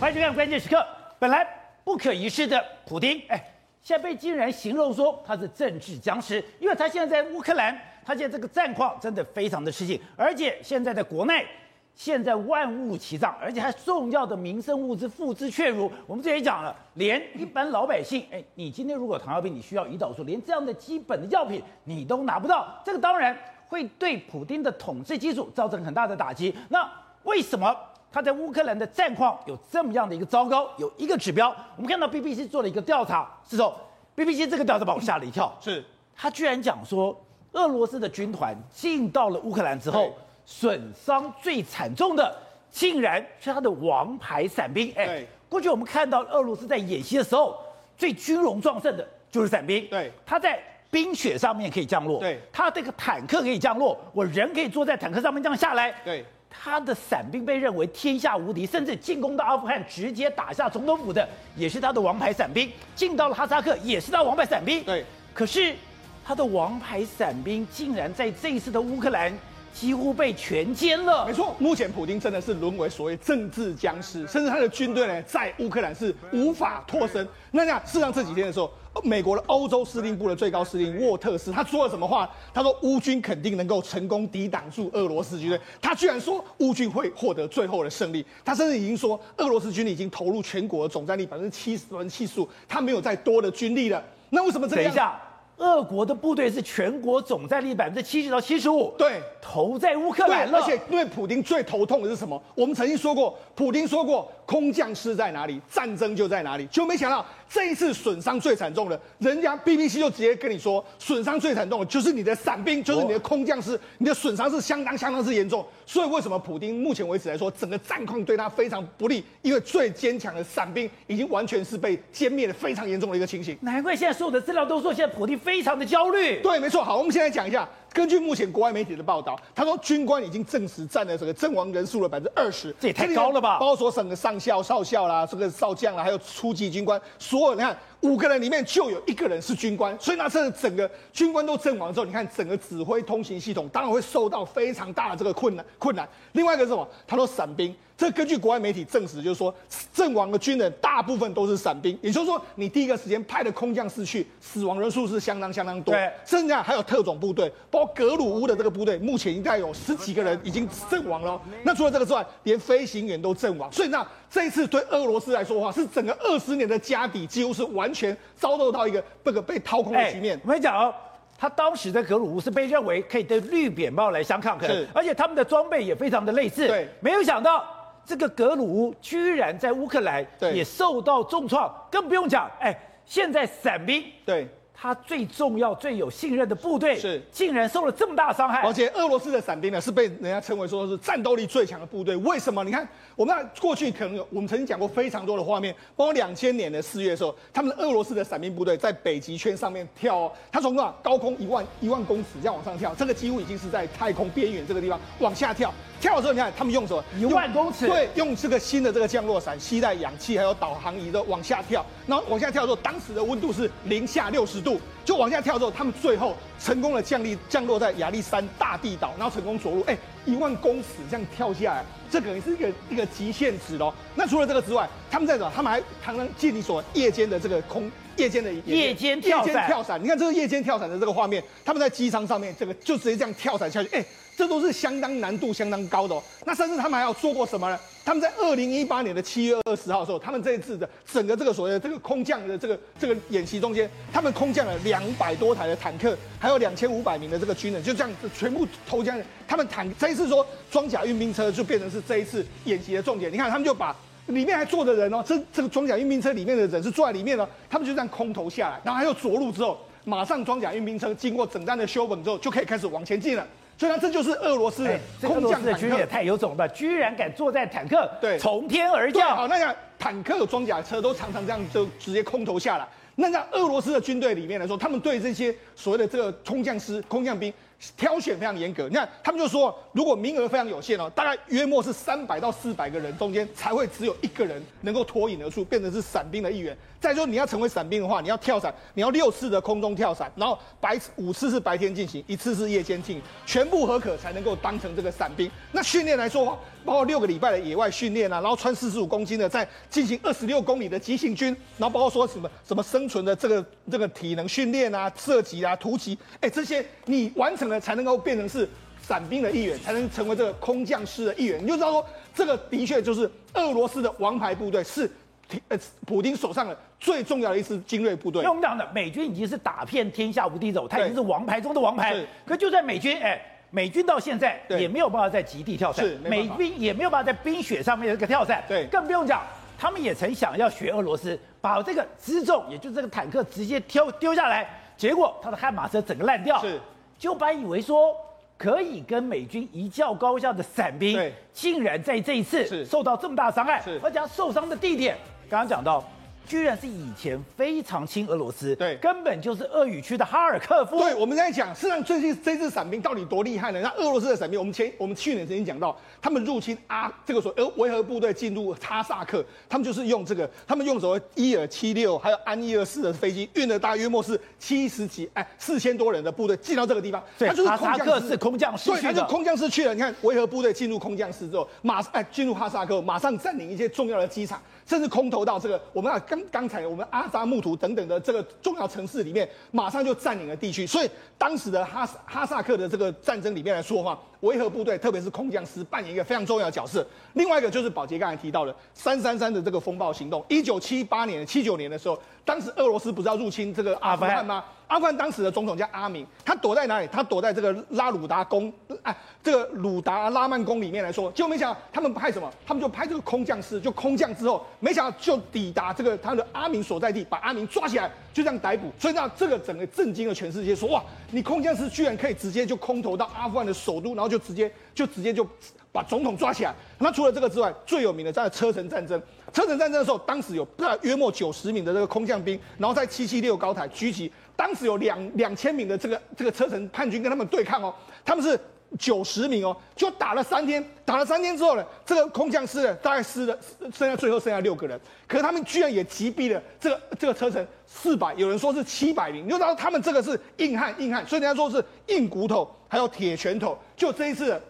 欢迎收看关键时刻。本来不可一世的普丁，哎，现在被竟然形容说他是政治僵尸，因为他现在在乌克兰，他现在这个战况真的非常的吃紧，而且现在在国内，现在万物齐涨，而且还重要的民生物资付之却如。我们之前讲了，连一般老百姓，哎，你今天如果糖尿病，你需要胰岛素，连这样的基本的药品你都拿不到，这个当然会对普丁的统治基础造成很大的打击。那为什么？他在乌克兰的战况有这么样的一个糟糕，有一个指标，我们看到 BBC 做了一个调查，是说 BBC 这个调查把我吓了一跳，是。他居然讲说，俄罗斯的军团进到了乌克兰之后，损伤最惨重的，竟然是他的王牌伞兵。哎，过去我们看到俄罗斯在演习的时候，最军容壮盛的就是伞兵，对，他在冰雪上面可以降落，对，他这个坦克可以降落，我人可以坐在坦克上面这样下来，对。他的伞兵被认为天下无敌，甚至进攻到阿富汗，直接打下总统府的也是他的王牌伞兵；进到了哈萨克，也是他王牌伞兵。对，可是他的王牌伞兵竟然在这一次的乌克兰。几乎被全歼了。没错，目前普京真的是沦为所谓政治僵尸，甚至他的军队呢，在乌克兰是无法脱身。那这样，事实上这几天的时候，美国的欧洲司令部的最高司令沃特斯他说了什么话？他说乌军肯定能够成功抵挡住俄罗斯军队。他居然说乌军会获得最后的胜利。他甚至已经说，俄罗斯军力已经投入全国的总战力百分之七十、百分之七十五，他没有再多的军力了。那为什么这样？等一下。俄国的部队是全国总战力百分之七十到七十五，对，投在乌克兰了。而且因为普京最头痛的是什么？我们曾经说过，普京说过，空降师在哪里，战争就在哪里。就没想到这一次损伤最惨重的，人家 BBC 就直接跟你说，损伤最惨重的就是你的伞兵，就是你的空降师，你的损伤是相当相当之严重。所以为什么普丁目前为止来说，整个战况对他非常不利？因为最坚强的伞兵已经完全是被歼灭的非常严重的一个情形。难怪现在所有的资料都说，现在普丁。非常的焦虑，对，没错。好，我们现在讲一下，根据目前国外媒体的报道，他说军官已经证实占了这个阵亡人数的百分之二十，这也太高了吧？包括说省的上校、少校啦，这个少将啦，还有初级军官，所有你看五个人里面就有一个人是军官，所以那这整个军官都阵亡之后，你看整个指挥通行系统当然会受到非常大的这个困难困难。另外一个是什么？他说伞兵。这根据国外媒体证实，就是说阵亡的军人大部分都是伞兵，也就是说，你第一个时间派的空降师去，死亡人数是相当相当多。对，甚至还有特种部队，包括格鲁乌的这个部队，目前应该有十几个人已经阵亡了。那除了这个之外，连飞行员都阵亡。所以那这一次对俄罗斯来说的话，是整个二十年的家底几乎是完全遭受到一个这个被掏空的局面。我跟你讲哦，他当时的格鲁乌是被认为可以对绿扁帽来相抗衡，是，而且他们的装备也非常的类似。对，没有想到。这个格鲁乌居然在乌克兰也受到重创，更不用讲，哎，现在伞兵对。他最重要、最有信任的部队是竟然受了这么大伤害，而且俄罗斯的伞兵呢是被人家称为说是战斗力最强的部队。为什么？你看，我们过去可能有我们曾经讲过非常多的画面，包括两千年的四月的时候，他们的俄罗斯的伞兵部队在北极圈上面跳，哦，他从那高空一万一万公尺这样往上跳，这个几乎已经是在太空边缘这个地方往下跳。跳的时候，你看他们用什么？一万公尺？对，用这个新的这个降落伞，携带氧气还有导航仪的往下跳。然后往下跳的时候，当时的温度是零下六十度，就往下跳。之后，他们最后成功的降力降落在亚历山大地岛，然后成功着陆。哎，一万公尺这样跳下来，这可能是一个一个极限值喽。那除了这个之外，他们在哪？他们还常常借你所夜间的这个空夜间的夜间跳伞。跳伞，你看这个夜间跳伞的这个画面，他们在机舱上面，这个就直接这样跳伞下去。哎。这都是相当难度相当高的哦。那甚至他们还要做过什么呢？他们在二零一八年的七月二十号的时候，他们这一次的整个这个所谓的这个空降的这个这个演习中间，他们空降了两百多台的坦克，还有两千五百名的这个军人，就这样子全部投降。他们坦这一次说装甲运兵车就变成是这一次演习的重点。你看，他们就把里面还坐的人哦，这这个装甲运兵车里面的人是坐在里面哦，他们就这样空投下来，然后还有着陆之后，马上装甲运兵车经过整弹的修本之后，就可以开始往前进了。所以，这就是俄罗斯的空降的军也太有种了吧！居然敢坐在坦克，对，从天而降。好，那个坦克装甲车都常常这样就直接空投下来。那在俄罗斯的军队里面来说，他们对这些所谓的这个空降师、空降兵。挑选非常严格，你看他们就说，如果名额非常有限哦，大概约莫是三百到四百个人中间才会只有一个人能够脱颖而出，变成是伞兵的一员。再说你要成为伞兵的话，你要跳伞，你要六次的空中跳伞，然后白五次是白天进行，一次是夜间进行，全部合格才能够当成这个伞兵。那训练来说，包括六个礼拜的野外训练啊，然后穿四十五公斤的在进行二十六公里的急行军，然后包括说什么什么生存的这个这个体能训练啊、射击啊、突击，哎，这些你完成了才能够变成是伞兵的一员，才能成为这个空降师的一员。你就知道说，这个的确就是俄罗斯的王牌部队，是呃普丁手上的最重要的一支精锐部队。用讲的美军已经是打遍天下无敌手，他已经是王牌中的王牌。可就在美军，哎。美军到现在也没有办法在极地跳伞，美军也没有办法在冰雪上面这个跳伞，对，更不用讲，他们也曾想要学俄罗斯，把这个辎重，也就是这个坦克直接丢丢下来，结果他的悍马车整个烂掉，是，就本以为说可以跟美军一较高下的伞兵，对，竟然在这一次受到这么大伤害，是，而且他受伤的地点，刚刚讲到。居然是以前非常亲俄罗斯，对，根本就是俄语区的哈尔科夫。对，我们在讲，事实上最近这支伞兵到底多厉害呢？那俄罗斯的伞兵，我们前我们去年曾经讲到，他们入侵啊，这个所谓维和部队进入哈萨克，他们就是用这个，他们用什么伊尔七六还有安一二四的飞机，运了大约莫是七十几哎四千多人的部队进到这个地方。对，就是哈萨克是空降师。对，他就空降师去了。你看维和部队进入空降师之后，马哎进入哈萨克，马上占领一些重要的机场。甚至空投到这个，我们啊刚刚才我们阿扎木图等等的这个重要城市里面，马上就占领了地区。所以当时的哈哈萨克的这个战争里面来说的话，维和部队特别是空降师扮演一个非常重要的角色。另外一个就是宝杰刚才提到的三三三的这个风暴行动，一九七八年、七九年的时候，当时俄罗斯不是要入侵这个阿富汗吗？阿富汗当时的总统叫阿明，他躲在哪里？他躲在这个拉鲁达宫，哎，这个鲁达拉曼宫里面来说，结果没想到他们派什么？他们就派这个空降师，就空降之后，没想到就抵达这个他的阿明所在地，把阿明抓起来，就这样逮捕。所以那这个整个震惊了全世界，说哇，你空降师居然可以直接就空投到阿富汗的首都，然后就直接就直接就把总统抓起来。那除了这个之外，最有名的在车臣战争。车臣战争的时候，当时有约莫九十名的这个空降兵，然后在七七六高台狙击。当时有两两千名的这个这个车臣叛军跟他们对抗哦，他们是九十名哦，就打了三天，打了三天之后呢，这个空降师呢大概死了，剩下最后剩下六个人，可是他们居然也击毙了这个这个车臣四百，有人说是七百名，你就知道他们这个是硬汉硬汉，所以人家说是硬骨头，还有铁拳头，就这一次的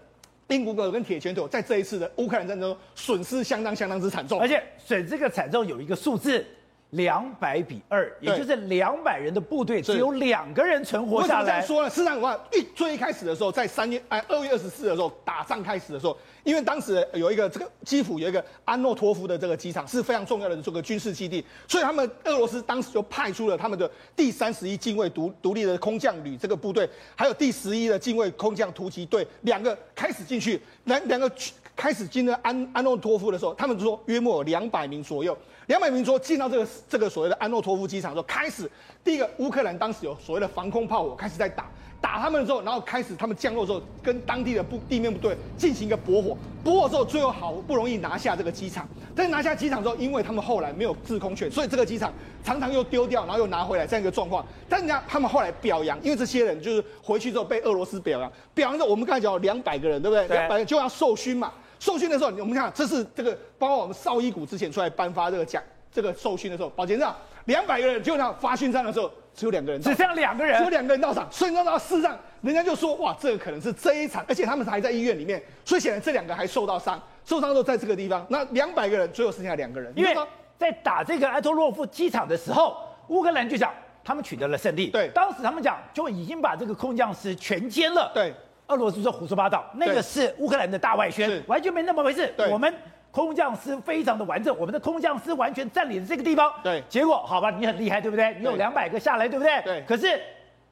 硬骨头跟铁拳头在这一次的乌克兰战争中损失相当相当之惨重，而且损这个惨重有一个数字。两百比二，也就是两百人的部队只有两个人存活下来。为什么这样说呢？事实上，我一最一开始的时候，在三月哎二月二十四的时候打仗开始的时候，因为当时有一个这个基辅有一个安诺托夫的这个机场是非常重要的这个军事基地，所以他们俄罗斯当时就派出了他们的第三十一近卫独独立的空降旅这个部队，还有第十一的近卫空降突击队两个开始进去，两两个开始进入安安诺托夫的时候，他们就说约莫两百名左右。两百名说进到这个这个所谓的安诺托夫机场的时候，开始第一个乌克兰当时有所谓的防空炮火开始在打打他们的时候，然后开始他们降落之后跟当地的部地面部队进行一个驳火，驳火之后最后好不容易拿下这个机场，但是拿下机场之后，因为他们后来没有制空权，所以这个机场常常又丢掉，然后又拿回来这样一个状况。但人家他们后来表扬，因为这些人就是回去之后被俄罗斯表扬，表扬之后我们刚才讲两百个人对不对？两百个就要授勋嘛。受训的时候，我们看这是这个，包括我们绍伊古之前出来颁发这个奖，这个受训的时候，宝杰这两百个人，就那发勋章的时候，只有两个人，只剩两个人，只有两个人到场。所以你知道，事实上，人家就说，哇，这个可能是这一场，而且他们还在医院里面，所以显然这两个还受到伤，受伤都在这个地方。那两百个人，最后剩下两个人，因为在打这个埃托洛夫机场的时候，乌克兰就讲他们取得了胜利。对，当时他们讲就已经把这个空降师全歼了。对。俄罗斯说胡说八道，那个是乌克兰的大外宣，完全没那么回事。我们空降师非常的完整，我们的空降师完全占领了这个地方。对，结果好吧，你很厉害，对不对？你有两百个下来，对不对？对。可是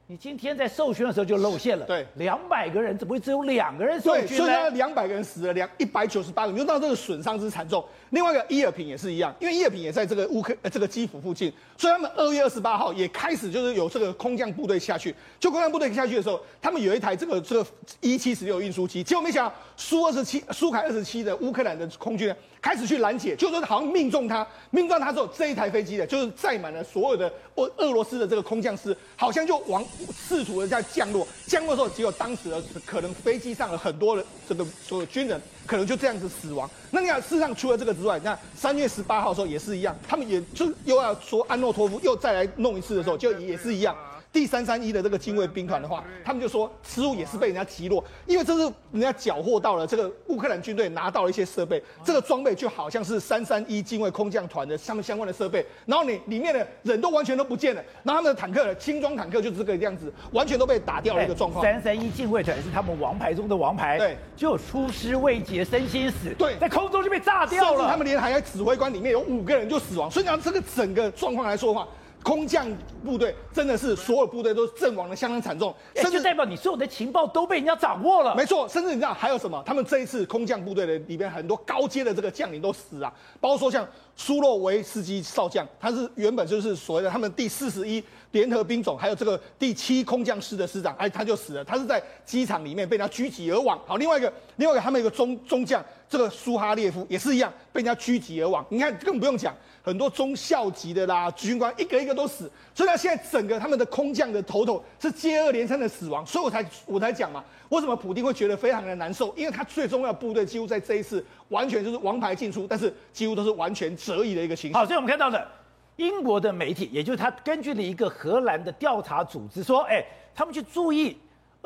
你今天在授勋的时候就露馅了。对，两百个人怎么会只有两个人授勋呢？所以呢，两百个人死了两一百九十八个，你就知道这个损伤之惨重。另外一个伊尔平也是一样，因为伊尔平也在这个乌克呃这个基辅附近，所以他们二月二十八号也开始就是有这个空降部队下去。就空降部队下去的时候，他们有一台这个这个伊七十六运输机，结果没想到苏二十七苏凯二十七的乌克兰的空军开始去拦截，就说好像命中他，命中他之后这一台飞机的就是载满了所有的俄俄罗斯的这个空降师，好像就往试图的在降落，降落的时候，只有当时的可能飞机上的很多的这个所有军人。可能就这样子死亡。那你看，事实上除了这个之外，那三月十八号的时候也是一样，他们也就又要说安诺托夫又再来弄一次的时候，就也是一样。第三三一的这个精卫兵团的话，他们就说失误也是被人家击落，因为这是人家缴获到了这个乌克兰军队拿到了一些设备，这个装备就好像是三三一精卫空降团的他们相关的设备，然后你里面的人都完全都不见了，然后他们的坦克轻装坦克就是这个样子，完全都被打掉了一个状况。三三一精卫团是他们王牌中的王牌，对，就出师未捷身先死，对，在空中就被炸掉了，他们连还在指挥官里面有五个人就死亡，所以讲这个整个状况来说的话。空降部队真的是所有部队都阵亡的相当惨重，甚至代表你所有的情报都被人家掌握了。没错，甚至你知道还有什么？他们这一次空降部队的里边很多高阶的这个将领都死啊，包括说像苏洛维斯基少将，他是原本就是所谓的他们第四十一联合兵种，还有这个第七空降师的师长，哎，他就死了，他是在机场里面被人家狙击而亡。好，另外一个，另外一个他们一个中中将，这个苏哈列夫也是一样被人家狙击而亡。你看更不用讲。很多中校级的啦，军官一个一个都死，所以呢，现在整个他们的空降的头头是接二连三的死亡，所以我才我才讲嘛，为什么普丁会觉得非常的难受？因为他最重要的部队几乎在这一次完全就是王牌进出，但是几乎都是完全折翼的一个情况。好，所以我们看到的英国的媒体，也就是他根据了一个荷兰的调查组织说，哎，他们去注意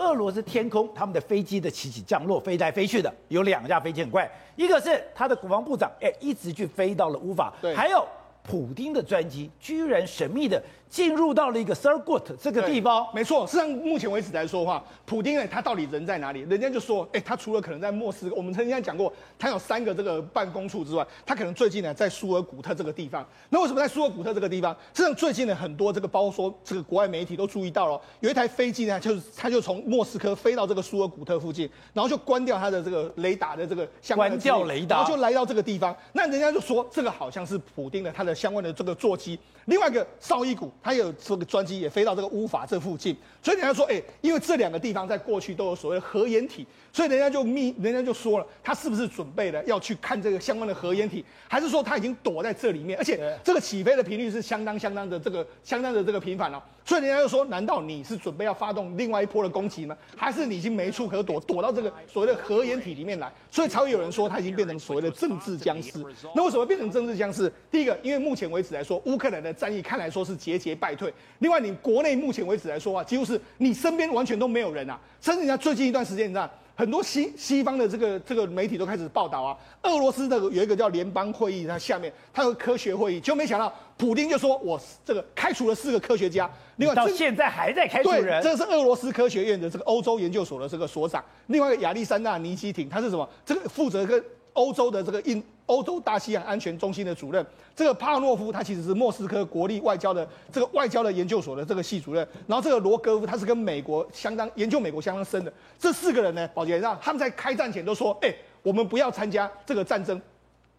俄罗斯天空，他们的飞机的起起降落、飞来飞去的有两架飞机很怪。一个是他的国防部长，哎，一直去飞到了乌法，还有普丁的专机居然神秘的进入到了一个 Surgut 这个地方，没错。实际上，目前为止来说的话，普丁呢，他到底人在哪里？人家就说，哎，他除了可能在莫斯科，我们曾经讲过，他有三个这个办公处之外，他可能最近呢在苏尔古特这个地方。那为什么在苏尔古特这个地方？实际上，最近呢很多这个包括说这个国外媒体都注意到了，有一台飞机呢，就是他就从莫斯科飞到这个苏尔古特附近，然后就关掉他的这个雷达的这个相关的关掉雷达，然后就来到这个地方。那人家就说，这个好像是普丁的他的相关的这个座机。另外一个绍伊古，他有这个专机也飞到这个乌法这附近，所以你要说，哎，因为这两个地方在过去都有所谓的核掩体，所以人家就密，人家就说了，他是不是准备了要去看这个相关的核掩体，还是说他已经躲在这里面？而且这个起飞的频率是相当相当的这个相当的这个频繁了，所以人家就说，难道你是准备要发动另外一波的攻击吗？还是你已经没处可躲，躲到这个所谓的核掩体里面来？所以才会有人说他已经变成所谓的政治僵尸。那为什么变成政治僵尸？第一个，因为目前为止来说，乌克兰的战役看来说是节节败退。另外，你国内目前为止来说啊，几乎是你身边完全都没有人啊。甚至人家最近一段时间，你知道，很多西西方的这个这个媒体都开始报道啊，俄罗斯的有一个叫联邦会议，它下面它有科学会议，就没想到普京就说我这个开除了四个科学家。另外，到现在还在开除人。这个是俄罗斯科学院的这个欧洲研究所的这个所长。另外一个亚历山大尼基廷，他是什么？这个负责跟欧洲的这个印。欧洲大西洋安全中心的主任，这个帕诺夫他其实是莫斯科国立外交的这个外交的研究所的这个系主任，然后这个罗戈夫他是跟美国相当研究美国相当深的。这四个人呢，保杰让他们在开战前都说，哎，我们不要参加这个战争，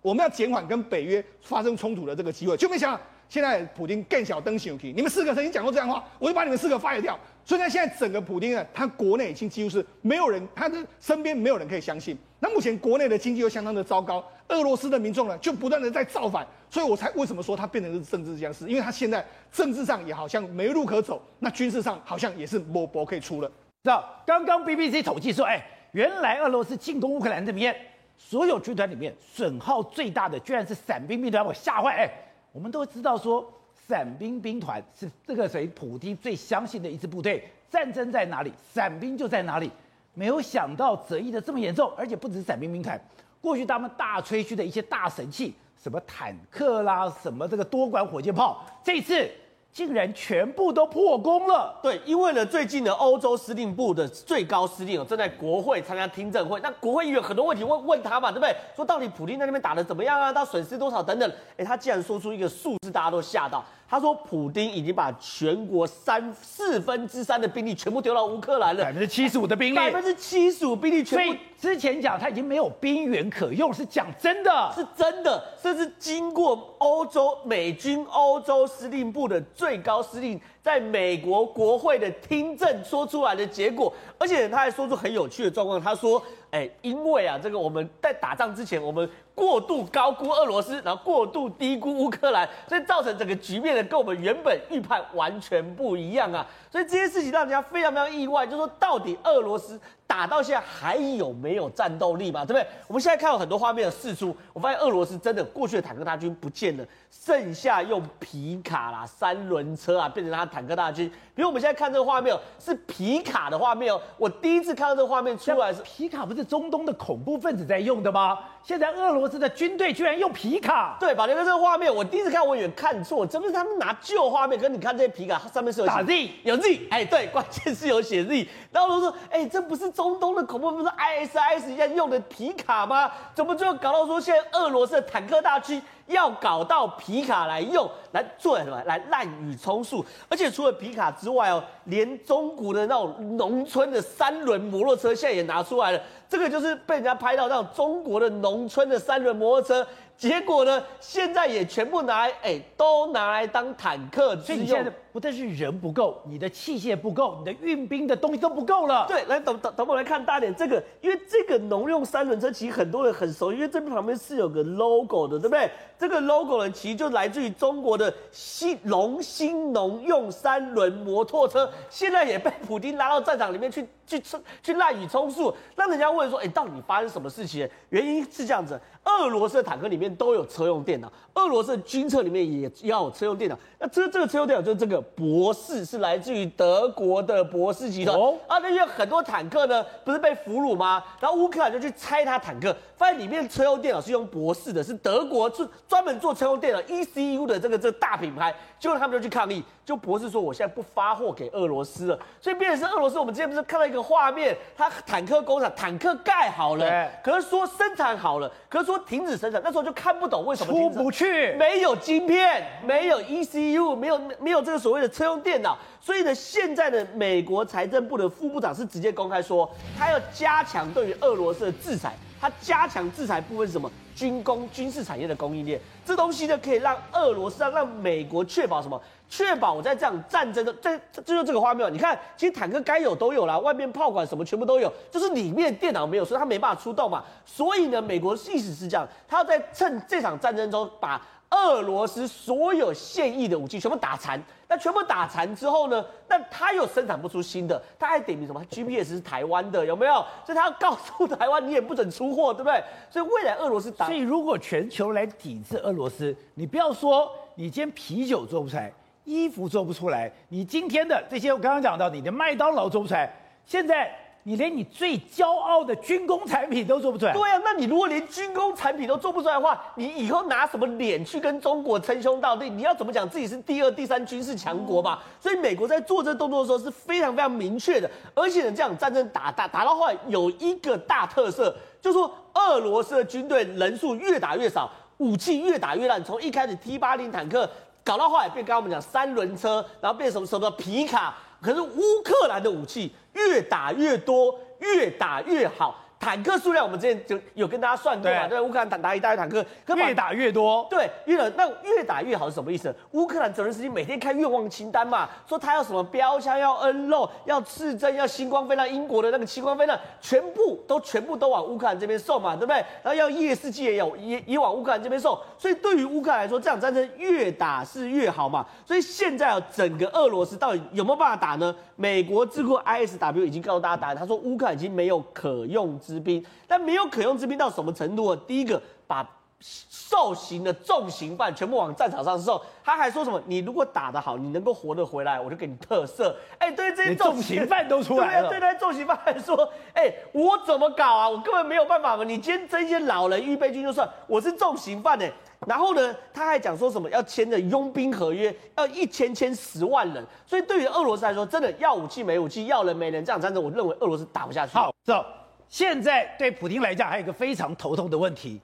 我们要减缓跟北约发生冲突的这个机会，就没想。现在普丁更小登行体，你们四个曾经讲过这样的话，我就把你们四个 fire 掉。所以呢，现在整个普丁呢，他国内已经几乎是没有人，他的身边没有人可以相信。那目前国内的经济又相当的糟糕，俄罗斯的民众呢就不断的在造反，所以我才为什么说他变成是政治僵尸，因为他现在政治上也好像没路可走，那军事上好像也是没没可以出了。知道刚刚 BBC 统计说，哎，原来俄罗斯进攻乌克兰这边，所有军团里面损耗最大的居然是伞兵兵团，我吓坏，哎。我们都知道说，伞兵兵团是这个谁普丁最相信的一支部队。战争在哪里，伞兵就在哪里。没有想到折翼的这么严重，而且不只是伞兵兵团，过去他们大吹嘘的一些大神器，什么坦克啦，什么这个多管火箭炮，这次。竟然全部都破功了。对，因为呢，最近的欧洲司令部的最高司令正在国会参加听证会，那国会议员很多问题问问他嘛，对不对？说到底普丁在那边打得怎么样啊？他损失多少等等？哎，他竟然说出一个数字，大家都吓到。他说，普丁已经把全国三四分之三的兵力全部丢到乌克兰了，百分之七十五的兵力，百分之七十五兵力全部。之前讲他已经没有兵源可用，是讲真的，是真的，甚至经过欧洲美军欧洲司令部的最高司令在美国国会的听证说出来的结果，而且他还说出很有趣的状况，他说。哎，因为啊，这个我们在打仗之前，我们过度高估俄罗斯，然后过度低估乌克兰，所以造成整个局面呢，跟我们原本预判完全不一样啊。所以这些事情让人家非常非常意外，就是说到底俄罗斯打到现在还有没有战斗力嘛？对不对？我们现在看到很多画面的释出，我发现俄罗斯真的过去的坦克大军不见了，剩下用皮卡啦、三轮车啊变成他坦克大军。比如我们现在看这个画面，是皮卡的画面哦。我第一次看到这个画面出来是皮卡，不是中东的恐怖分子在用的吗？现在俄罗斯的军队居然用皮卡？对，宝杰哥，这个画面我第一次看，我以为看错，真的是他们拿旧画面。可是你看这些皮卡上面是有打 Z，有 Z，哎，对，关键是有写 Z。然后我说，哎，这不是中东的恐怖分子 ISIS 一样用的皮卡吗？怎么最后搞到说现在俄罗斯的坦克大军？要搞到皮卡来用，来做什么？来滥竽充数。而且除了皮卡之外哦，连中国的那种农村的三轮摩托车现在也拿出来了。这个就是被人家拍到那种中国的农村的三轮摩托车。结果呢，现在也全部拿来，哎，都拿来当坦克。所以你现在不但是人不够，你的器械不够，你的运兵的东西都不够了。对，来等等等我来看大点这个，因为这个农用三轮车其实很多人很熟，因为这边旁边是有个 logo 的，对不对？这个 logo 呢，其实就来自于中国的新龙兴农用三轮摩托车，现在也被普丁拉到战场里面去去去滥竽充数，让人家问说，哎，到底发生什么事情？原因是这样子。俄罗斯的坦克里面都有车用电脑，俄罗斯的军车里面也要有车用电脑。那这这个车用电脑就是这个博士，是来自于德国的博士集团。哦，啊，那因为很多坦克呢，不是被俘虏吗？然后乌克兰就去拆他坦克，发现里面车用电脑是用博士的，是德国是专门做车用电脑 ECU 的这个这个大品牌。结果他们就去抗议，就博士说我现在不发货给俄罗斯了。所以变成是俄罗斯，我们之前不是看到一个画面，他坦克工厂坦克盖好了，可是说生产好了，可是说停止生产，那时候就看不懂为什么出不去，没有晶片，没有 ECU，没有没有这个所谓的车用电脑，所以呢，现在的美国财政部的副部长是直接公开说，他要加强对于俄罗斯的制裁，它加强制裁部分是什么？军工、军事产业的供应链，这东西呢可以让俄罗斯让让美国确保什么？确保我在这场战争的，这这就这个画面。你看，其实坦克该有都有啦，外面炮管什么全部都有，就是里面电脑没有，所以它没办法出动嘛。所以呢，美国的意思是这样，他要在趁这场战争中把俄罗斯所有现役的武器全部打残。那全部打残之后呢？那他又生产不出新的，他还点名什么？GPS 是台湾的，有没有？所以他要告诉台湾，你也不准出货，对不对？所以未来俄罗斯打，所以如果全球来抵制俄罗斯，你不要说你今天啤酒做不出来。衣服做不出来，你今天的这些我刚刚讲到，你的麦当劳做不出来，现在你连你最骄傲的军工产品都做不出来。对啊，那你如果连军工产品都做不出来的话，你以后拿什么脸去跟中国称兄道弟？你要怎么讲自己是第二、第三军事强国嘛？所以美国在做这个动作的时候是非常非常明确的，而且呢，这场战争打打打到后来有一个大特色，就是说俄罗斯的军队人数越打越少，武器越打越烂，从一开始 T 八零坦克。搞到后来变，刚刚我们讲三轮车，然后变什么什么皮卡，可是乌克兰的武器越打越多，越打越好。坦克数量，我们之前就有跟大家算过嘛，对，乌克兰打打一大堆坦克，越打越多，对，越那越打越好是什么意思？乌克兰责任司机每天开愿望清单嘛，说他要什么标枪，要恩肉，要刺针，要星光飞弹，英国的那个星光飞弹，全部都全部都往乌克兰这边送嘛，对不对？然后要夜视镜也有，也也往乌克兰这边送。所以对于乌克兰来说，这场战争越打是越好嘛。所以现在啊，整个俄罗斯到底有没有办法打呢？美国智库 ISW 已经告诉大家答案，他说乌克兰已经没有可用之兵，但没有可用之兵到什么程度？第一个，把受刑的重刑犯全部往战场上送。他还说什么？你如果打得好，你能够活得回来，我就给你特赦。哎、欸，对这些重刑犯都出来了，对对，重刑犯还说，哎、欸，我怎么搞啊？我根本没有办法嘛。你今天这些老人预备军就算，我是重刑犯哎。然后呢，他还讲说什么要签的佣兵合约，要一签签十万人。所以对于俄罗斯来说，真的要武器没武器，要人没人，这场战争，我认为俄罗斯打不下去。好，走。现在对普京来讲，还有一个非常头痛的问题，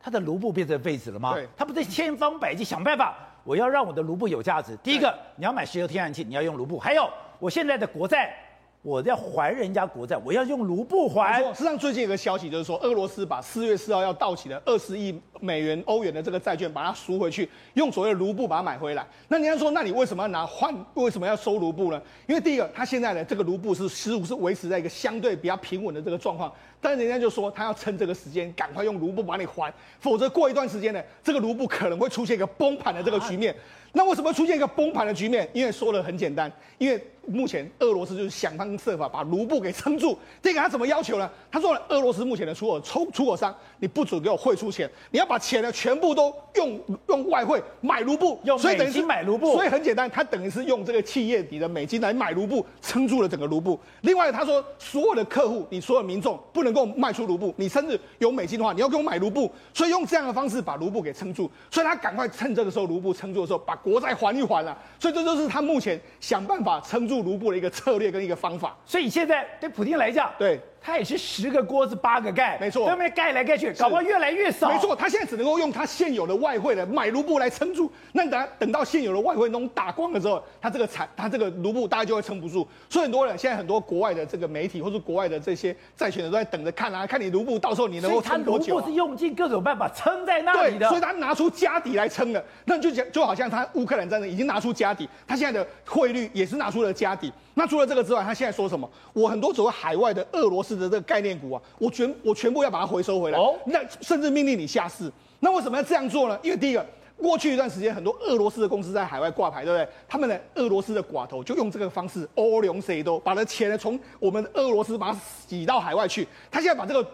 他的卢布变成废纸了吗？他不是千方百计想办法，我要让我的卢布有价值。第一个，你要买石油天然气，你要用卢布。还有，我现在的国债。我要还人家国债，我要用卢布还。实际上，最近有个消息就是说，俄罗斯把四月四号要到期的二十亿美元欧元的这个债券，把它赎回去，用所谓的卢布把它买回来。那人家说，那你为什么要拿换？为什么要收卢布呢？因为第一个，它现在的这个卢布是似乎是维持在一个相对比较平稳的这个状况。但人家就说他要趁这个时间赶快用卢布把你还，否则过一段时间呢，这个卢布可能会出现一个崩盘的这个局面。那为什么出现一个崩盘的局面？因为说的很简单，因为。目前俄罗斯就是想方设法把卢布给撑住。这个他怎么要求呢？他说了，俄罗斯目前的出口出出口商，你不准给我汇出钱，你要把钱呢全部都用用外汇买卢布，用美金买卢布。所以很简单，他等于是用这个企业底的美金来买卢布，撑住了整个卢布。另外他说，所有的客户，你所有民众不能够卖出卢布，你甚至有美金的话，你要给我买卢布。所以用这样的方式把卢布给撑住。所以他赶快趁这个时候卢布撑住的时候，把国债还一还了。所以这就是他目前想办法撑住卢布的一个策略跟一个方法，所以现在对普京来讲，对。他也是十个锅子八个盖，没错，上面盖来盖去，搞不好越来越少。没错，他现在只能够用他现有的外汇来买卢布来撑住。那等等到现有的外汇都打光了之后，他这个产，他这个卢布大概就会撑不住。所以很多人现在很多国外的这个媒体或者国外的这些债权人都在等着看啊，看你卢布到时候你能够撑多久啊。他卢布是用尽各种办法撑在那里的，所以他拿出家底来撑了。那就讲就好像他乌克兰战争已经拿出家底，他现在的汇率也是拿出了家底。那除了这个之外，他现在说什么？我很多所谓海外的俄罗斯的这个概念股啊，我全我全部要把它回收回来。哦，那甚至命令你下市。那为什么要这样做呢？因为第一个，过去一段时间很多俄罗斯的公司在海外挂牌，对不对？他们的俄罗斯的寡头就用这个方式，欧龙谁都把的钱呢从我们俄罗斯把它洗到海外去。他现在把这个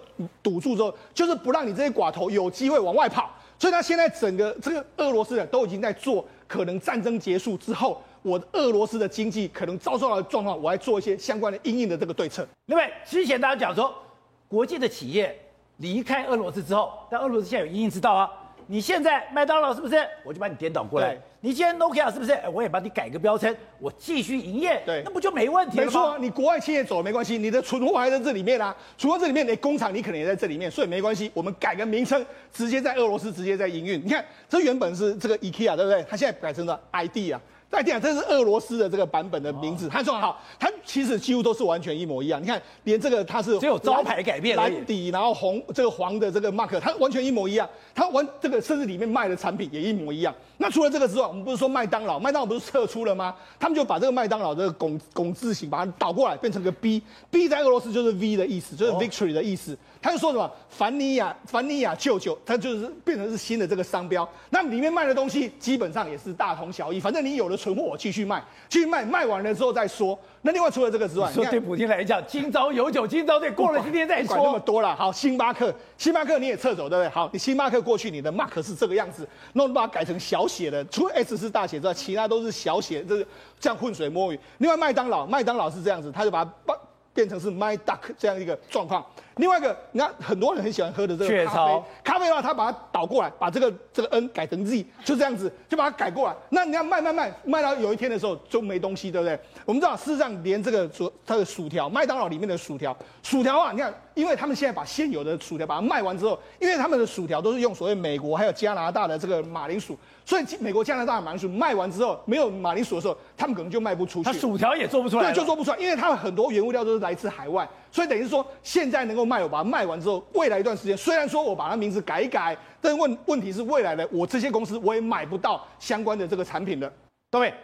堵住之后，就是不让你这些寡头有机会往外跑。所以他现在整个这个俄罗斯人都已经在做，可能战争结束之后。我俄罗斯的经济可能遭受到的状况，我来做一些相关的因应的这个对策。另外，之前大家讲说，国际的企业离开俄罗斯之后，但俄罗斯现在有因应之道啊。你现在麦当劳是不是？我就把你颠倒过来。你今天 Nokia 是不是？我也把你改个标称，我继续营业。对，那不就没问题了吗？没错啊，你国外企业走了没关系，你的存货还在这里面啊。除了这里面，你工厂你可能也在这里面，所以没关系。我们改个名称，直接在俄罗斯直接在营运。你看，这原本是这个 IKEA 对不对？它现在改成了 ID 啊。在电脑，这是俄罗斯的这个版本的名字。他说好，他其实几乎都是完全一模一样。你看，连这个它是只有招牌改变，蓝底，然后红这个黄的这个 mark，它完全一模一样。它完这个甚至里面卖的产品也一模一样。那除了这个之外，我们不是说麦当劳，麦当劳不是撤出了吗？他们就把这个麦当劳这个拱拱字形把它倒过来，变成个 B，B 在俄罗斯就是 V 的意思，就是 victory 的意思。他就说什么凡尼亚凡尼亚舅舅，他就是变成是新的这个商标。那里面卖的东西基本上也是大同小异，反正你有了存货，我继续卖，继续卖，卖完了之后再说。那另外除了这个之外，说对普京来讲，今朝有酒今朝醉，过了今天再说。管那么多了，好，星巴克，星巴克你也撤走对不对？好，你星巴克过去你的 mark 是这个样子，那我们把它改成小写的，除了 S 是大写之外，其他都是小写，这是这样浑水摸鱼。另外麦当劳，麦当劳是这样子，他就把它把变成是 My Duck 这样一个状况。另外一个，你看很多人很喜欢喝的这个咖啡，咖啡的话，他把它倒过来，把这个这个 N 改成 Z，就这样子，就把它改过来。那你要卖卖卖卖到有一天的时候就没东西，对不对？我们知道，事实上连这个薯它的薯条，麦当劳里面的薯条，薯条啊，你看，因为他们现在把现有的薯条把它卖完之后，因为他们的薯条都是用所谓美国还有加拿大的这个马铃薯，所以美国加拿大的马铃薯卖完之后没有马铃薯的时候，他们可能就卖不出去。他薯条也做不出来，对，就做不出来，因为他们很多原物料都是来自海外。所以等于说，现在能够卖，我把它卖完之后，未来一段时间，虽然说我把它名字改一改，但问问题是未来的我这些公司我也买不到相关的这个产品了。各位，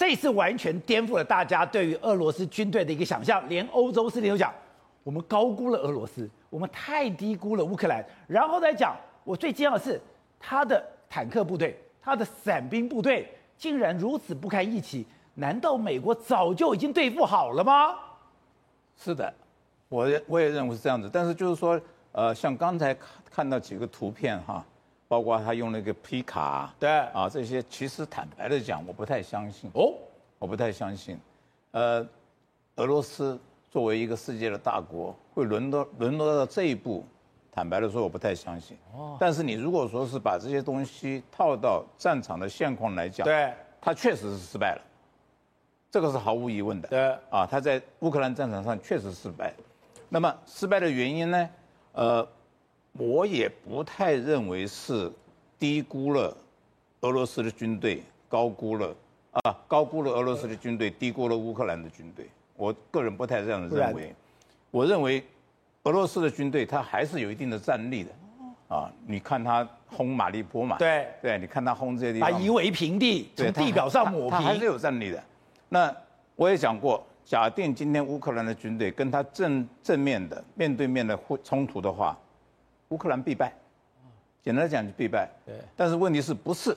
这次完全颠覆了大家对于俄罗斯军队的一个想象，连欧洲势力都讲，我们高估了俄罗斯，我们太低估了乌克兰。然后再讲，我最惊讶的是，他的坦克部队，他的伞兵部队竟然如此不堪一击，难道美国早就已经对付好了吗？是的。我我也认为是这样子，但是就是说，呃，像刚才看看到几个图片哈，包括他用那个皮卡，对，啊这些，其实坦白的讲，我不太相信哦，我不太相信，呃，俄罗斯作为一个世界的大国，会沦落沦落到这一步，坦白的说，我不太相信。哦，但是你如果说是把这些东西套到战场的现况来讲，对，他确实是失败了，这个是毫无疑问的。对，啊，他在乌克兰战场上确实失败。那么失败的原因呢？呃，我也不太认为是低估了俄罗斯的军队，高估了啊，高估了俄罗斯的军队，低估了乌克兰的军队。我个人不太这样认为。我认为俄罗斯的军队它还是有一定的战力的。啊，你看他轰马利波嘛？对对，你看他轰这些地方，把夷为平地，从地表上抹平，他还是有战力的。那我也讲过。假定今天乌克兰的军队跟他正正面的面对面的互冲突的话，乌克兰必败。简单来讲就必败。对。但是问题是不是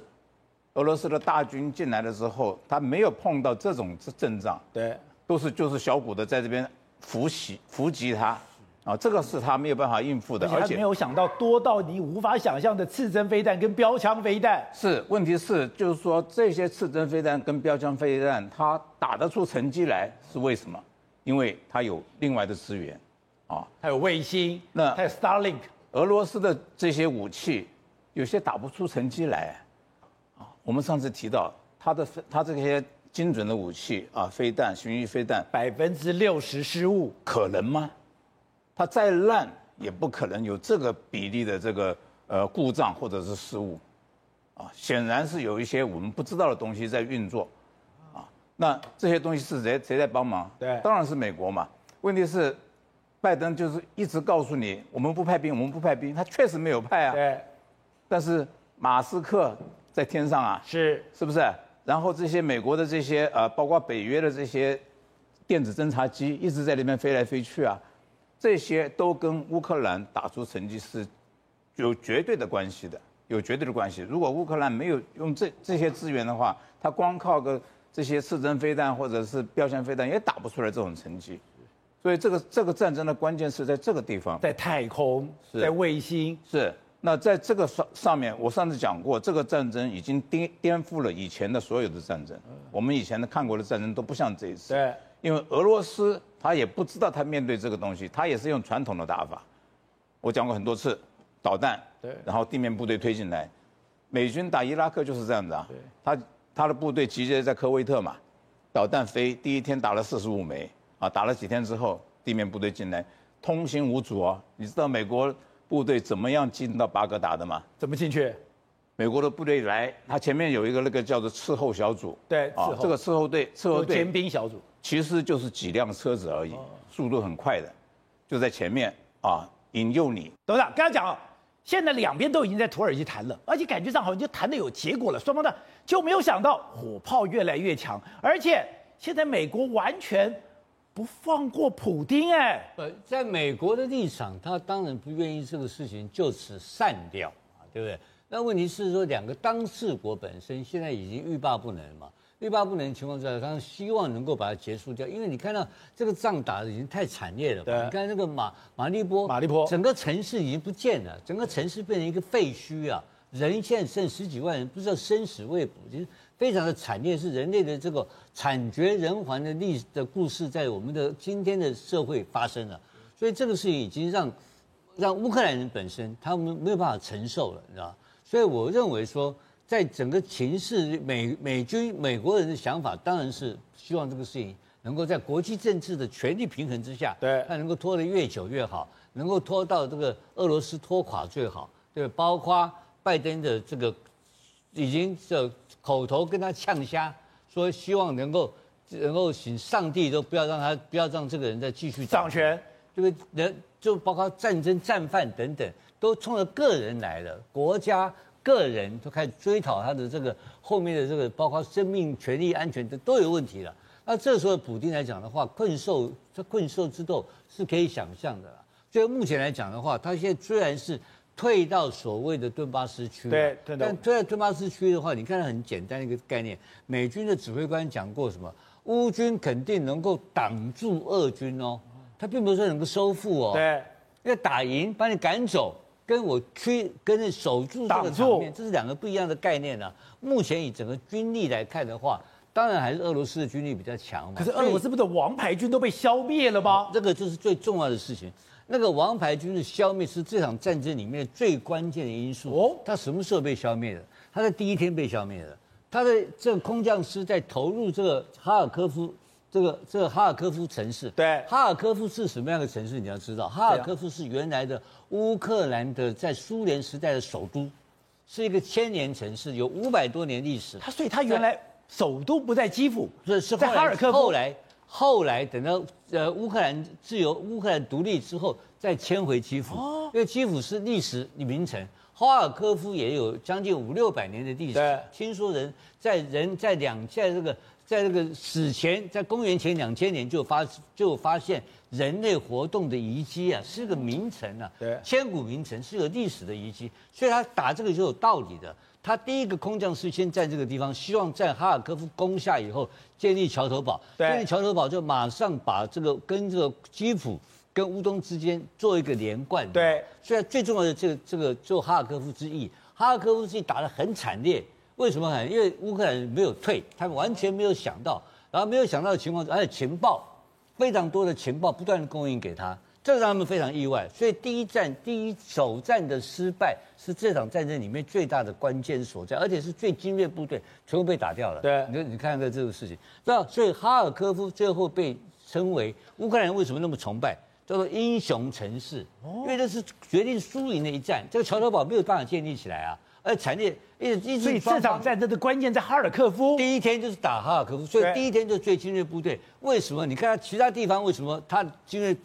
俄罗斯的大军进来的时候，他没有碰到这种阵仗。对。都是就是小股的在这边伏袭伏击他。啊，这个是他没有办法应付的，而且没有想到多到你无法想象的刺针飞弹跟标枪飞弹。是，问题是就是说这些刺针飞弹跟标枪飞弹，它打得出成绩来是为什么？因为它有另外的资源，啊，还有卫星，那还有 Starlink。俄罗斯的这些武器有些打不出成绩来，啊，我们上次提到它的它这些精准的武器啊，飞弹、巡弋飞弹，百分之六十失误，可能吗？它再烂也不可能有这个比例的这个呃故障或者是失误，啊，显然是有一些我们不知道的东西在运作，啊，那这些东西是谁谁在帮忙？对，当然是美国嘛。问题是，拜登就是一直告诉你，我们不派兵，我们不派兵，他确实没有派啊。对。但是马斯克在天上啊，是是不是？然后这些美国的这些呃，包括北约的这些电子侦察机一直在那边飞来飞去啊。这些都跟乌克兰打出成绩是有绝对的关系的，有绝对的关系。如果乌克兰没有用这这些资源的话，他光靠个这些刺针飞弹或者是标枪飞弹也打不出来这种成绩。所以这个这个战争的关键是在这个地方，在太空，在卫星。是。那在这个上上面，我上次讲过，这个战争已经颠颠覆了以前的所有的战争。我们以前的看过的战争都不像这一次。对。因为俄罗斯他也不知道他面对这个东西，他也是用传统的打法。我讲过很多次，导弹，对，然后地面部队推进来。美军打伊拉克就是这样子啊，对，他他的部队集结在科威特嘛，导弹飞，第一天打了四十五枚，啊，打了几天之后，地面部队进来，通行无阻啊。你知道美国部队怎么样进到巴格达的吗？怎么进去？美国的部队来，他前面有一个那个叫做伺候小组，对，伺候，这个伺候队，伺候队，尖兵小组。其实就是几辆车子而已，速度很快的，就在前面啊，引诱你。董事长刚刚讲哦，现在两边都已经在土耳其谈了，而且感觉上好像就谈的有结果了，双方呢就没有想到火炮越来越强，而且现在美国完全不放过普丁哎。呃，在美国的立场，他当然不愿意这个事情就此散掉啊，对不对？那问题是说，两个当事国本身现在已经欲罢不能嘛。欲罢不能的情况之下，他希望能够把它结束掉，因为你看到这个仗打的已经太惨烈了。对，你看那个马马利波，马利波，整个城市已经不见了，整个城市变成一个废墟啊！人现在剩十几万人，不知道生死未卜，其实非常的惨烈，是人类的这个惨绝人寰的历史的故事，在我们的今天的社会发生了。所以这个事情已经让让乌克兰人本身他们没有办法承受了，你知道？所以我认为说。在整个情势，美美军美国人的想法当然是希望这个事情能够在国际政治的权力平衡之下，对，它能够拖得越久越好，能够拖到这个俄罗斯拖垮最好，对，包括拜登的这个已经这口头跟他呛虾，说希望能够能够请上帝都不要让他不要让这个人再继续掌权，这个人就包括战争战犯等等，都冲着个人来了，国家。个人都开始追讨他的这个后面的这个，包括生命、权利、安全的都有问题了。那这时候普丁来讲的话，困兽这困兽之斗是可以想象的了。所以目前来讲的话，他现在虽然是退到所谓的顿巴斯区，对，但退到顿巴斯区的话，你看很简单的一个概念，美军的指挥官讲过什么？乌军肯定能够挡住俄军哦，他并不是说能够收复哦，对，要打赢，把你赶走。跟我去跟着守住这个场面，这是两个不一样的概念呢、啊。目前以整个军力来看的话，当然还是俄罗斯的军力比较强嘛。可是俄罗斯不是王牌军都被消灭了吗？这个就是最重要的事情。那个王牌军的消灭是这场战争里面最关键的因素。哦，他什么时候被消灭的？他在第一天被消灭的。他的这个空降师在投入这个哈尔科夫。这个这个哈尔科夫城市，对，哈尔科夫是什么样的城市？你要知道，哈尔科夫是原来的乌克兰的在苏联时代的首都，是一个千年城市，有五百多年历史。他所以他原来首都不在基辅，是是在哈尔科夫。后来后来等到呃乌克兰自由，乌克兰独立之后再迁回基辅，哦，因为基辅是历史名城。哈尔科夫也有将近五六百年的历史。对听说人在人在两在这个在这个史前，在公元前两千年就发就发现人类活动的遗迹啊，是个名城啊，对千古名城是个历史的遗迹，所以他打这个就有道理的。他第一个空降师先在这个地方，希望在哈尔科夫攻下以后建立桥头堡，建立桥头堡就马上把这个跟这个基辅跟乌东之间做一个连贯。对，所以最重要的这个这个做哈尔科夫之役，哈尔科夫之役打得很惨烈。为什么很？因为乌克兰人没有退，他们完全没有想到，然后没有想到的情况，而且情报非常多的情报不断的供应给他。这让他们非常意外，所以第一战第一首战的失败是这场战争里面最大的关键所在，而且是最精锐部队全部被打掉了。对，你你看看这个事情，那所以哈尔科夫最后被称为乌克兰人为什么那么崇拜，叫做英雄城市，因为这是决定输赢的一战，这个桥头堡没有办法建立起来啊，而且惨烈一直一直。所以这场战争的关键在哈尔科夫，第一天就是打哈尔科夫，所以第一天就最精锐部队。为什么？你看他其他地方为什么他精锐？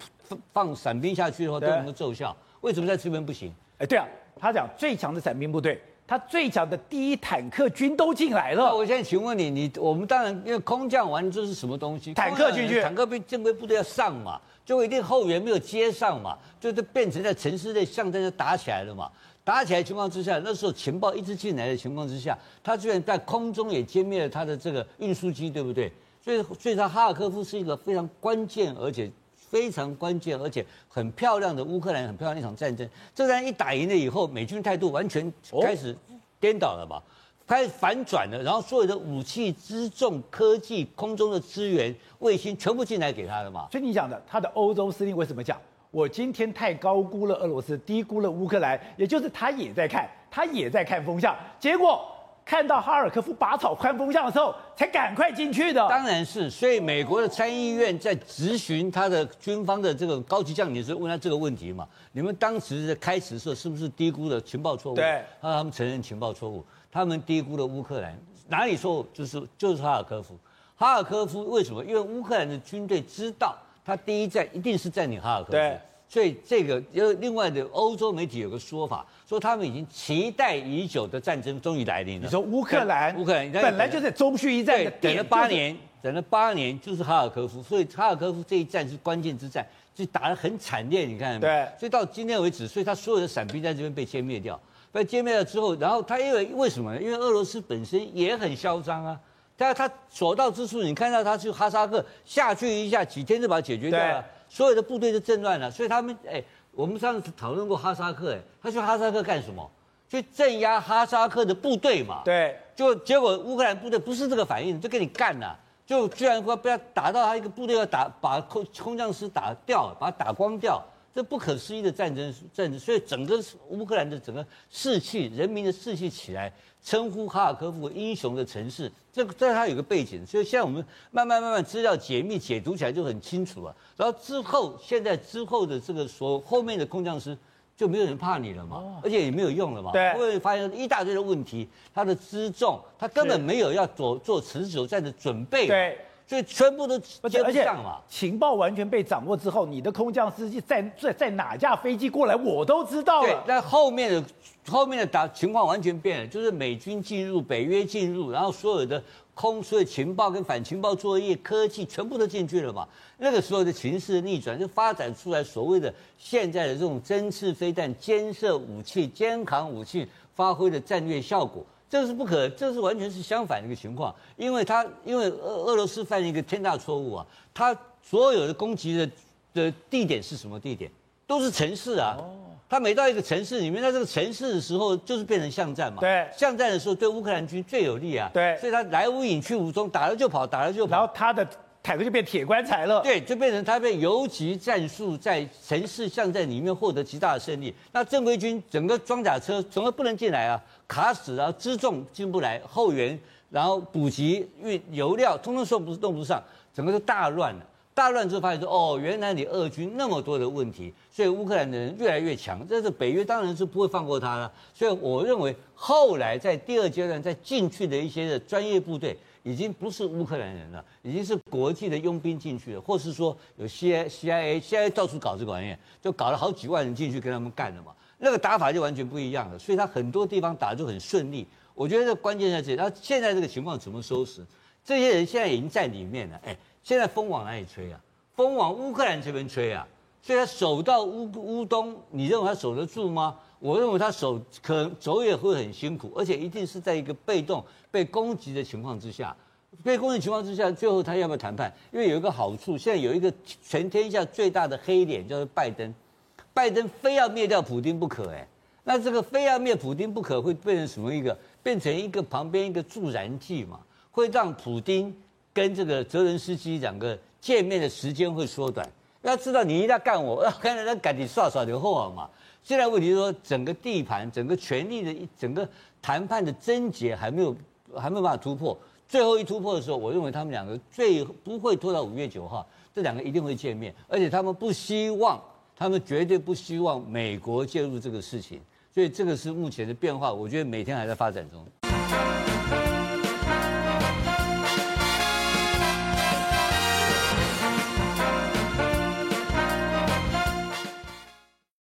放伞兵下去的话都能够奏效，为什么在这边不行？哎，对啊，他讲最强的伞兵部队，他最强的第一坦克军都进来了。我现在请问你，你我们当然因为空降完这是什么东西？坦克进去，坦克兵正规部队要上嘛，就一定后援没有接上嘛，就是变成在城市内巷战就打起来了嘛。打起来的情况之下，那时候情报一直进来的情况之下，他居然在空中也歼灭了他的这个运输机，对不对？所以，所以他哈尔科夫是一个非常关键而且。非常关键，而且很漂亮的乌克兰很漂亮的一场战争。这战一打赢了以后，美军态度完全开始颠倒了嘛？开始反转了，然后所有的武器、辎重、科技、空中的资源、卫星全部进来给他了嘛？所以你讲的，他的欧洲司令为什么讲我今天太高估了俄罗斯，低估了乌克兰？也就是他也在看，他也在看风向，结果。看到哈尔科夫拔草宽风向的时候，才赶快进去的。当然是，所以美国的参议院在质询他的军方的这个高级将领的时候，问他这个问题嘛：你们当时在开始的时候是不是低估了情报错误？对，他们承认情报错误，他们低估了乌克兰哪里错误？就是就是哈尔科夫。哈尔科夫为什么？因为乌克兰的军队知道，他第一站一定是占领哈尔科夫。对。所以这个有另外的欧洲媒体有个说法，说他们已经期待已久的战争终于来临了。你说乌克兰，乌克兰本来就在中绪一战的等了八年，等了八年就是哈尔科夫，所以哈尔科夫这一战是关键之战，就打得很惨烈，你看到没有？对。所以到今天为止，所以他所有的伞兵在这边被歼灭掉，被歼灭了之后，然后他因为为什么呢？因为俄罗斯本身也很嚣张啊，但他所到之处，你看到他去哈萨克下去一下，几天就把它解决掉了。所有的部队都震乱了，所以他们哎，我们上次讨论过哈萨克，哎，他去哈萨克干什么？去镇压哈萨克的部队嘛。对，就结果乌克兰部队不是这个反应，就跟你干了，就居然说不要打到他一个部队要打，把空空降师打掉，把他打光掉，这不可思议的战争战争，所以整个乌克兰的整个士气，人民的士气起来。称呼哈尔科夫为英雄的城市，这个这它有个背景，所以现在我们慢慢慢慢资料解密解读起来就很清楚了。然后之后，现在之后的这个所后面的空降师就没有人怕你了嘛，而且也没有用了嘛。对，因为发现一大堆的问题，他的辎重，他根本没有要做做持久战的准备。对。所以全部都接不上嘛，情报完全被掌握之后，你的空降司机在在在哪架飞机过来，我都知道了。对，那后面的后面的打情况完全变了，就是美军进入，北约进入，然后所有的空，所有情报跟反情报作业、科技全部都进去了嘛。那个时候的情势逆转，就发展出来所谓的现在的这种针刺飞弹、肩射武器、肩扛武器发挥的战略效果。这是不可，这是完全是相反的一个情况，因为他因为俄俄罗斯犯了一个天大错误啊，他所有的攻击的的地点是什么地点？都是城市啊，他每到一个城市里面，在这个城市的时候，就是变成巷战嘛。对，巷战的时候对乌克兰军最有利啊。对，所以他来无影去无踪，打了就跑，打了就跑。然后他的坦克就变铁棺材了。对，就变成他被游击战术在城市巷战里面获得极大的胜利。那正规军整个装甲车整个不能进来啊。卡死啊，辎重进不来，后援，然后补给运油料，通通说不是弄不上，整个就大乱了。大乱之后发现说，哦，原来你俄军那么多的问题，所以乌克兰的人越来越强。这是北约当然是不会放过他了。所以我认为后来在第二阶段再进去的一些的专业部队，已经不是乌克兰人了，已经是国际的佣兵进去了，或是说有 C I CIA CIA 到处搞这个玩意，就搞了好几万人进去跟他们干了嘛。那个打法就完全不一样了。所以他很多地方打就很顺利。我觉得关键在这里。那现在这个情况怎么收拾？这些人现在已经在里面了。哎，现在风往哪里吹啊？风往乌克兰这边吹啊。所以他守到乌乌东，你认为他守得住吗？我认为他手可能走也会很辛苦，而且一定是在一个被动被攻击的情况之下。被攻击情况之下，最后他要不要谈判？因为有一个好处，现在有一个全天下最大的黑脸叫做拜登，拜登非要灭掉普丁不可。哎，那这个非要灭普丁不可，会变成什么一个？变成一个旁边一个助燃剂嘛，会让普丁跟这个泽伦斯基两个见面的时间会缩短。要知道，你一定要干我，要看人家赶紧刷刷就好了嘛。现在问题是说，整个地盘、整个权力的一、整个谈判的症结还没有还没有办法突破。最后一突破的时候，我认为他们两个最不会拖到五月九号，这两个一定会见面，而且他们不希望，他们绝对不希望美国介入这个事情。所以这个是目前的变化，我觉得每天还在发展中。